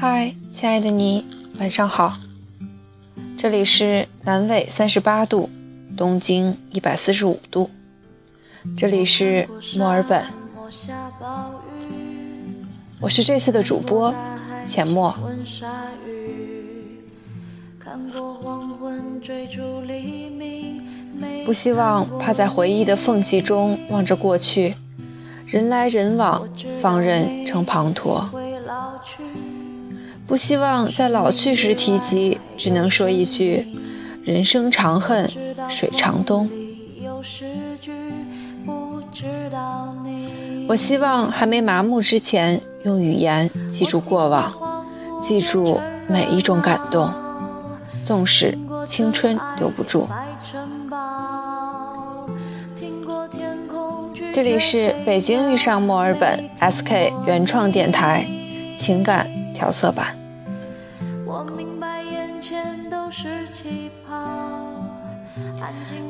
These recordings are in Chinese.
嗨，亲爱的你，晚上好。这里是南纬三十八度，东经一百四十五度。这里是墨尔本，我是这次的主播浅墨。不希望趴在回忆的缝隙中望着过去，人来人往，放任成滂沱。不希望在老去时提及，只能说一句：人生长恨水长东。我希望还没麻木之前，用语言记住过往，记住每一种感动，纵使青春留不住。这里是北京遇上墨尔本 SK 原创电台情感调色版板。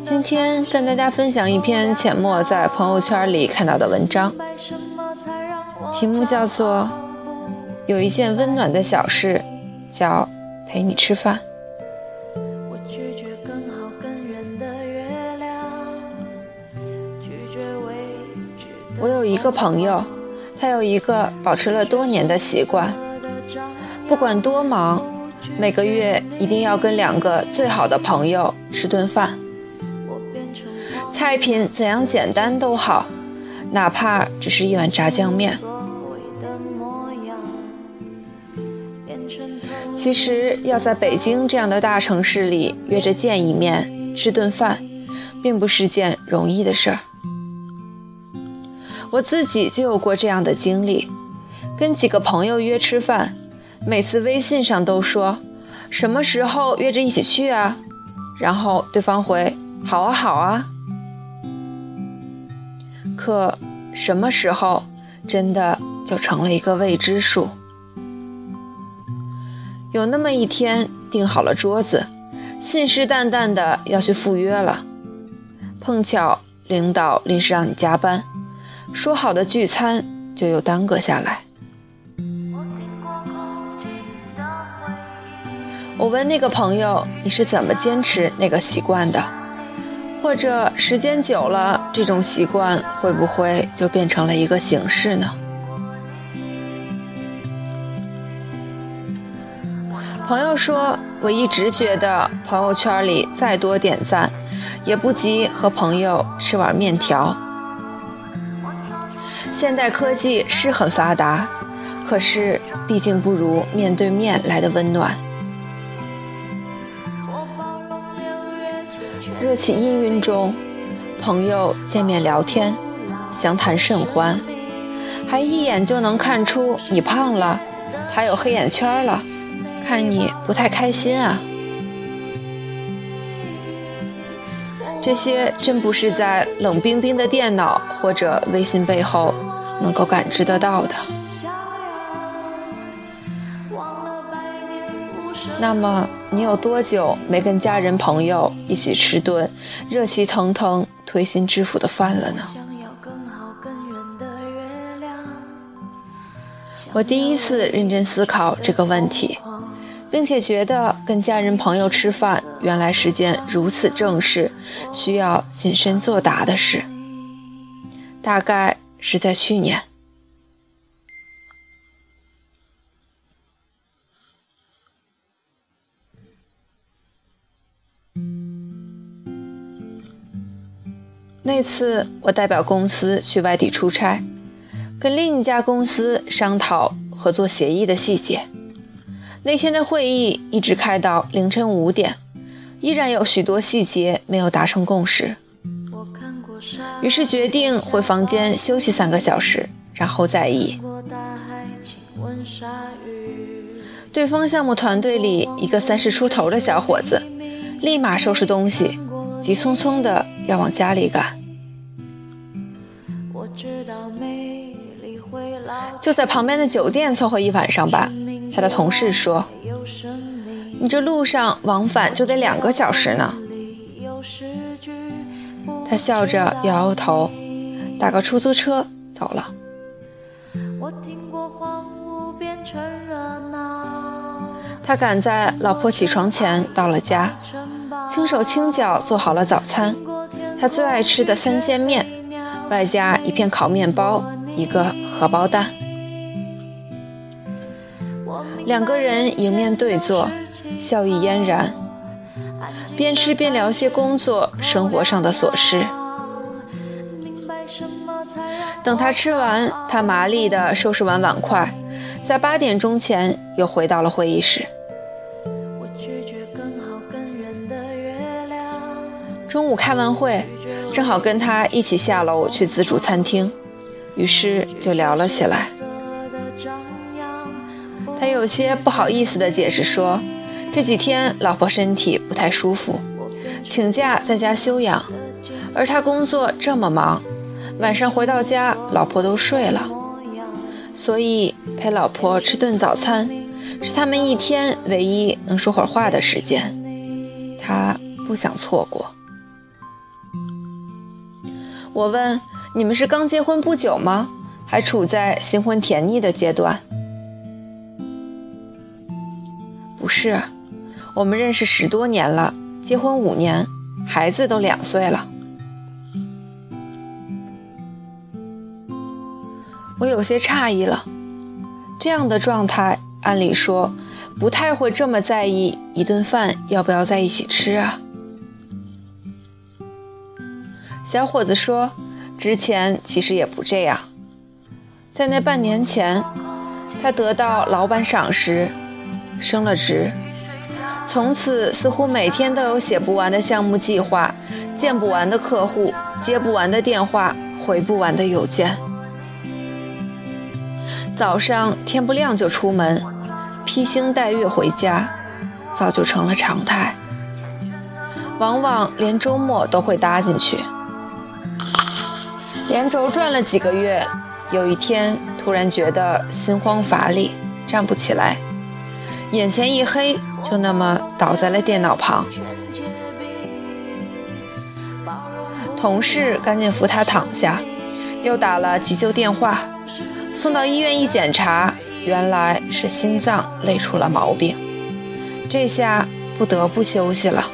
今天跟大家分享一篇浅墨在朋友圈里看到的文章，题目叫做《有一件温暖的小事，叫陪你吃饭》。我有一个朋友，他有一个保持了多年的习惯，不管多忙，每个月一定要跟两个最好的朋友吃顿饭。菜品怎样简单都好，哪怕只是一碗炸酱面。其实要在北京这样的大城市里约着见一面吃顿饭，并不是件容易的事儿。我自己就有过这样的经历，跟几个朋友约吃饭，每次微信上都说什么时候约着一起去啊，然后对方回好啊好啊。可什么时候真的就成了一个未知数？有那么一天，订好了桌子，信誓旦旦的要去赴约了，碰巧领导临时让你加班，说好的聚餐就又耽搁下来。我问那个朋友，你是怎么坚持那个习惯的？或者时间久了，这种习惯会不会就变成了一个形式呢？朋友说，我一直觉得朋友圈里再多点赞，也不及和朋友吃碗面条。现代科技是很发达，可是毕竟不如面对面来的温暖。热气氤氲中，朋友见面聊天，详谈甚欢，还一眼就能看出你胖了，他有黑眼圈了，看你不太开心啊。这些真不是在冷冰冰的电脑或者微信背后能够感知得到的。那么，你有多久没跟家人朋友一起吃顿热气腾腾、推心置腹的饭了呢？我第一次认真思考这个问题，并且觉得跟家人朋友吃饭原来是件如此正式、需要谨慎作答的事。大概是在去年。那次我代表公司去外地出差，跟另一家公司商讨合作协议的细节。那天的会议一直开到凌晨五点，依然有许多细节没有达成共识。于是决定回房间休息三个小时，然后再议。对方项目团队里一个三十出头的小伙子，立马收拾东西，急匆匆的要往家里赶。就在旁边的酒店凑合一晚上吧。他的同事说：“你这路上往返就得两个小时呢。”他笑着摇摇头，打个出租车走了。他赶在老婆起床前到了家，轻手轻脚做好了早餐，他最爱吃的三鲜面，外加一片烤面包，一个荷包蛋。两个人迎面对坐，笑意嫣然，边吃边聊些工作、生活上的琐事。等他吃完，他麻利地收拾完碗筷，在八点钟前又回到了会议室。中午开完会，正好跟他一起下楼去自助餐厅，于是就聊了起来。他有些不好意思地解释说，这几天老婆身体不太舒服，请假在家休养，而他工作这么忙。晚上回到家，老婆都睡了，所以陪老婆吃顿早餐是他们一天唯一能说会话的时间，他不想错过。我问：“你们是刚结婚不久吗？还处在新婚甜腻的阶段？”不是，我们认识十多年了，结婚五年，孩子都两岁了。我有些诧异了，这样的状态，按理说不太会这么在意一顿饭要不要在一起吃啊。小伙子说，之前其实也不这样，在那半年前，他得到老板赏识，升了职，从此似乎每天都有写不完的项目计划，见不完的客户，接不完的电话，回不完的邮件。早上天不亮就出门，披星戴月回家，早就成了常态。往往连周末都会搭进去。连轴转了几个月，有一天突然觉得心慌乏力，站不起来，眼前一黑，就那么倒在了电脑旁。同事赶紧扶他躺下，又打了急救电话。送到医院一检查，原来是心脏累出了毛病，这下不得不休息了。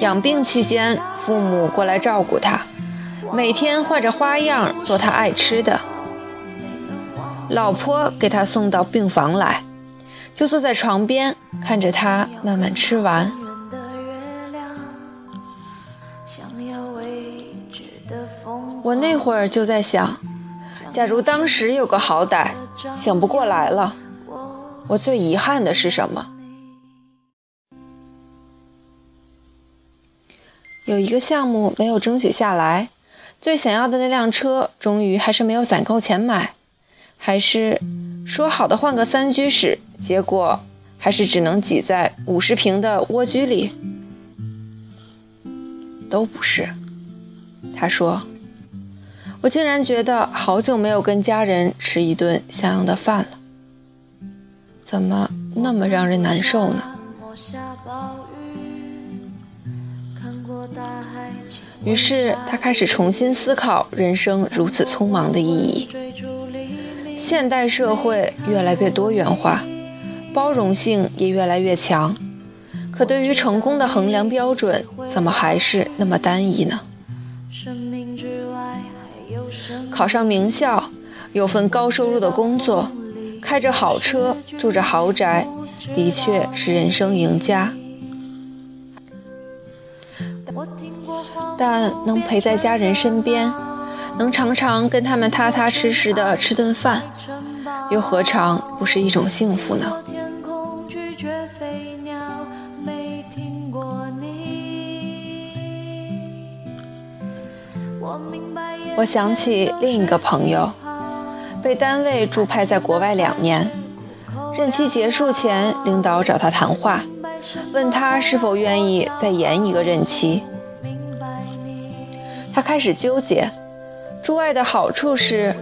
养病期间，父母过来照顾他，每天换着花样做他爱吃的。老婆给他送到病房来，就坐在床边看着他慢慢吃完。我那会儿就在想，假如当时有个好歹，醒不过来了，我最遗憾的是什么？有一个项目没有争取下来，最想要的那辆车，终于还是没有攒够钱买，还是说好的换个三居室，结果还是只能挤在五十平的蜗居里，都不是。他说。我竟然觉得好久没有跟家人吃一顿像样的饭了，怎么那么让人难受呢？于是他开始重新思考人生如此匆忙的意义。现代社会越来越多元化，包容性也越来越强，可对于成功的衡量标准，怎么还是那么单一呢？考上名校，有份高收入的工作，开着好车，住着豪宅，的确是人生赢家。但能陪在家人身边，能常常跟他们踏踏实实的吃顿饭，又何尝不是一种幸福呢？我想起另一个朋友，被单位驻派在国外两年，任期结束前，领导找他谈话，问他是否愿意再延一个任期。他开始纠结，驻外的好处是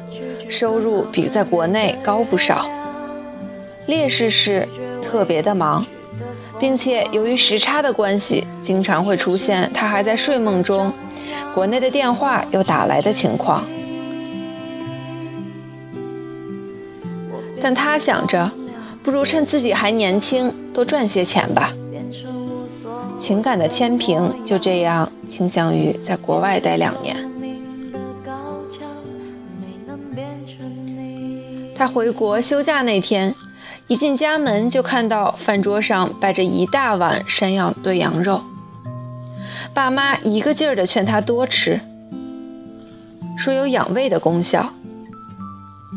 收入比在国内高不少，劣势是特别的忙，并且由于时差的关系，经常会出现他还在睡梦中。国内的电话又打来的情况。但他想着，不如趁自己还年轻，多赚些钱吧。情感的天平就这样倾向于在国外待两年。他回国休假那天，一进家门就看到饭桌上摆着一大碗山药炖羊肉。爸妈一个劲儿地劝他多吃，说有养胃的功效。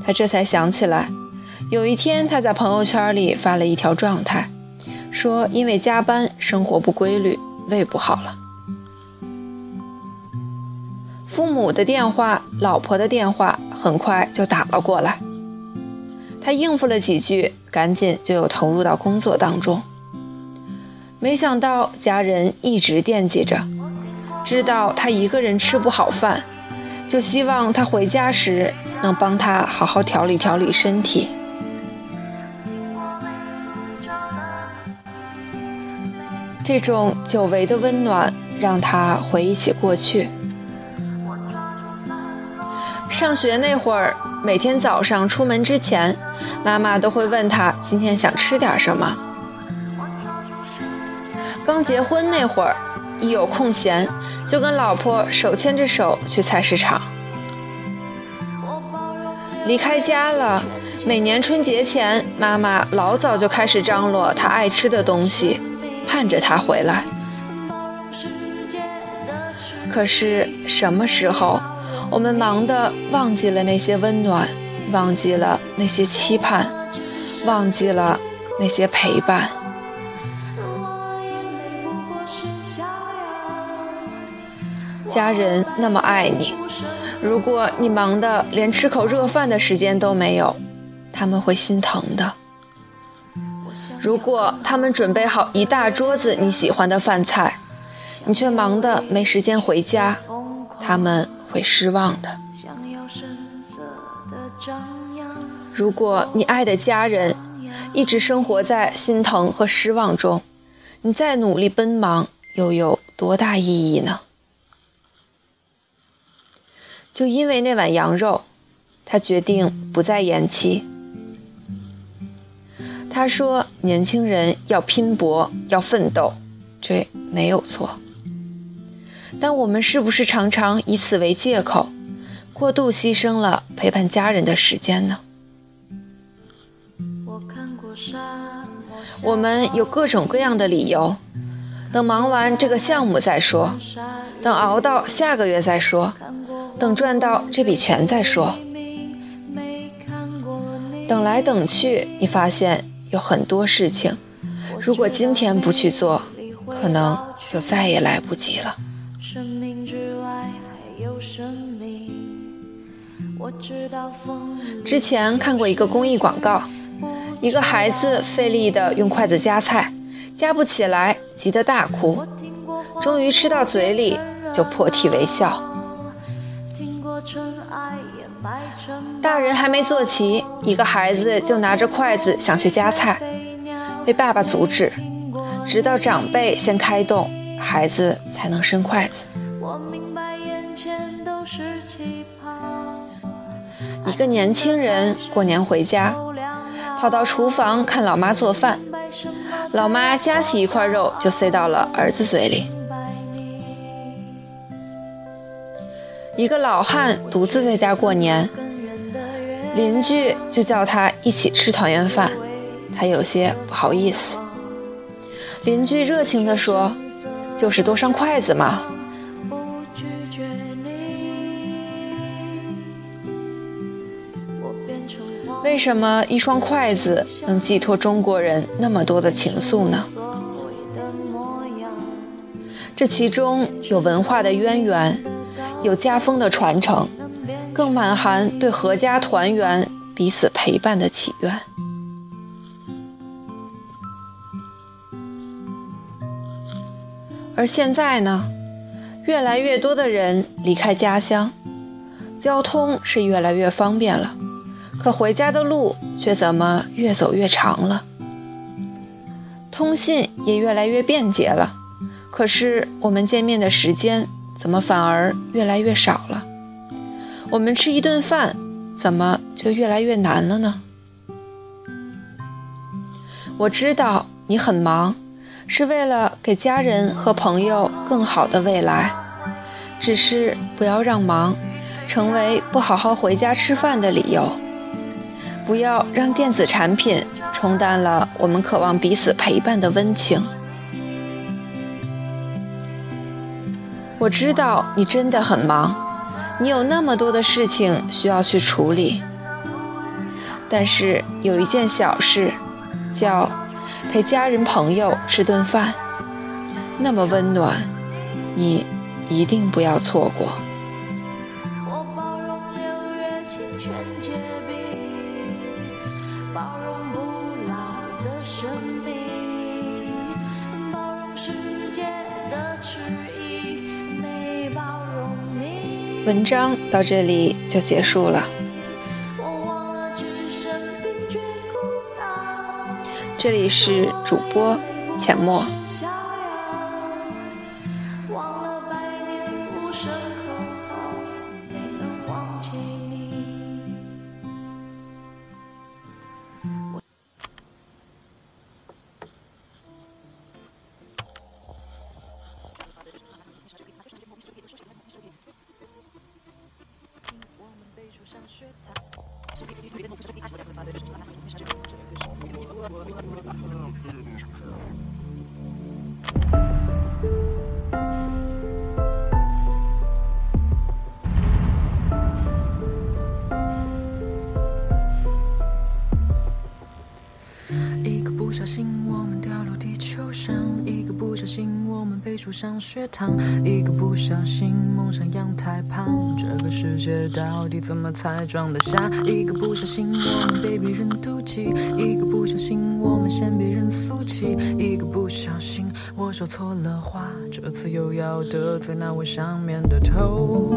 他这才想起来。有一天，他在朋友圈里发了一条状态，说因为加班，生活不规律，胃不好了。父母的电话、老婆的电话很快就打了过来，他应付了几句，赶紧就又投入到工作当中。没想到家人一直惦记着，知道他一个人吃不好饭，就希望他回家时能帮他好好调理调理身体。这种久违的温暖让他回忆起过去。上学那会儿，每天早上出门之前，妈妈都会问他今天想吃点什么。刚结婚那会儿，一有空闲就跟老婆手牵着手去菜市场。离开家了，每年春节前，妈妈老早就开始张罗他爱吃的东西。盼着他回来，可是什么时候，我们忙得忘记了那些温暖，忘记了那些期盼，忘记了那些陪伴。家人那么爱你，如果你忙得连吃口热饭的时间都没有，他们会心疼的。如果他们准备好一大桌子你喜欢的饭菜，你却忙得没时间回家，他们会失望的。如果你爱的家人一直生活在心疼和失望中，你再努力奔忙又有多大意义呢？就因为那碗羊肉，他决定不再延期。他说：“年轻人要拼搏，要奋斗，这没有错。但我们是不是常常以此为借口，过度牺牲了陪伴家人的时间呢？我们有各种各样的理由，等忙完这个项目再说，等熬到下个月再说，等赚到这笔钱再说。等来等去，你发现。”有很多事情，如果今天不去做，可能就再也来不及了。之前看过一个公益广告，一个孩子费力的用筷子夹菜，夹不起来，急得大哭，终于吃到嘴里，就破涕为笑。大人还没坐齐，一个孩子就拿着筷子想去夹菜，被爸爸阻止。直到长辈先开动，孩子才能伸筷子。一个年轻人过年回家，跑到厨房看老妈做饭，老妈夹起一块肉就塞到了儿子嘴里。一个老汉独自在家过年。邻居就叫他一起吃团圆饭，他有些不好意思。邻居热情地说：“就是多双筷子嘛。”为什么一双筷子能寄托中国人那么多的情愫呢？这其中有文化的渊源，有家风的传承。更满含对阖家团圆、彼此陪伴的祈愿。而现在呢，越来越多的人离开家乡，交通是越来越方便了，可回家的路却怎么越走越长了？通信也越来越便捷了，可是我们见面的时间怎么反而越来越少了？我们吃一顿饭，怎么就越来越难了呢？我知道你很忙，是为了给家人和朋友更好的未来。只是不要让忙成为不好好回家吃饭的理由，不要让电子产品冲淡了我们渴望彼此陪伴的温情。我知道你真的很忙。你有那么多的事情需要去处理，但是有一件小事，叫陪家人朋友吃顿饭，那么温暖，你一定不要错过。文章到这里就结束了。这里是主播浅墨。上学堂；一个不小心，梦想阳台旁。这个世界到底怎么才装得下？一个不小心，我们被别人妒忌；一个不小心，我们嫌别人俗气；一个不小心，我说错了话，这次又要得罪那位上面的头。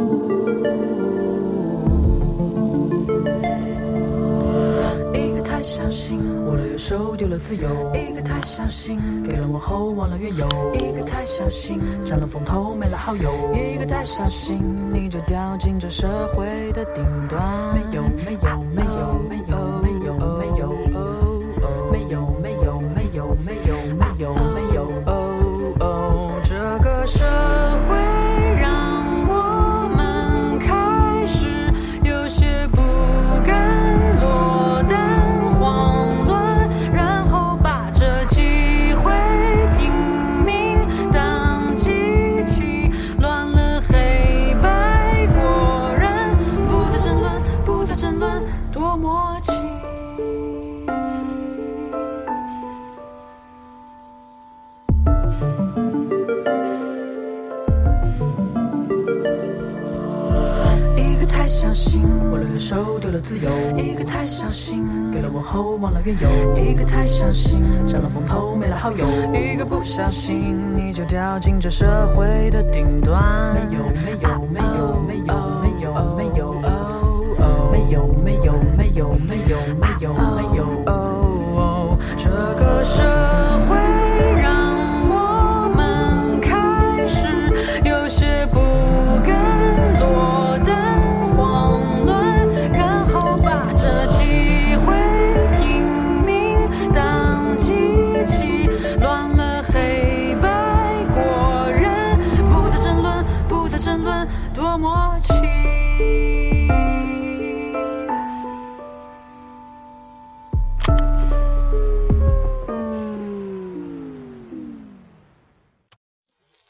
心，我的右手丢了自由。一个太小心，给了问候忘了缘由。一个太小心，占了风头没了好友。一个太小心，你就掉进这社会的顶端。没有没有没有没有好友，一个不小心，你就掉进这社会的顶端。没有没有没有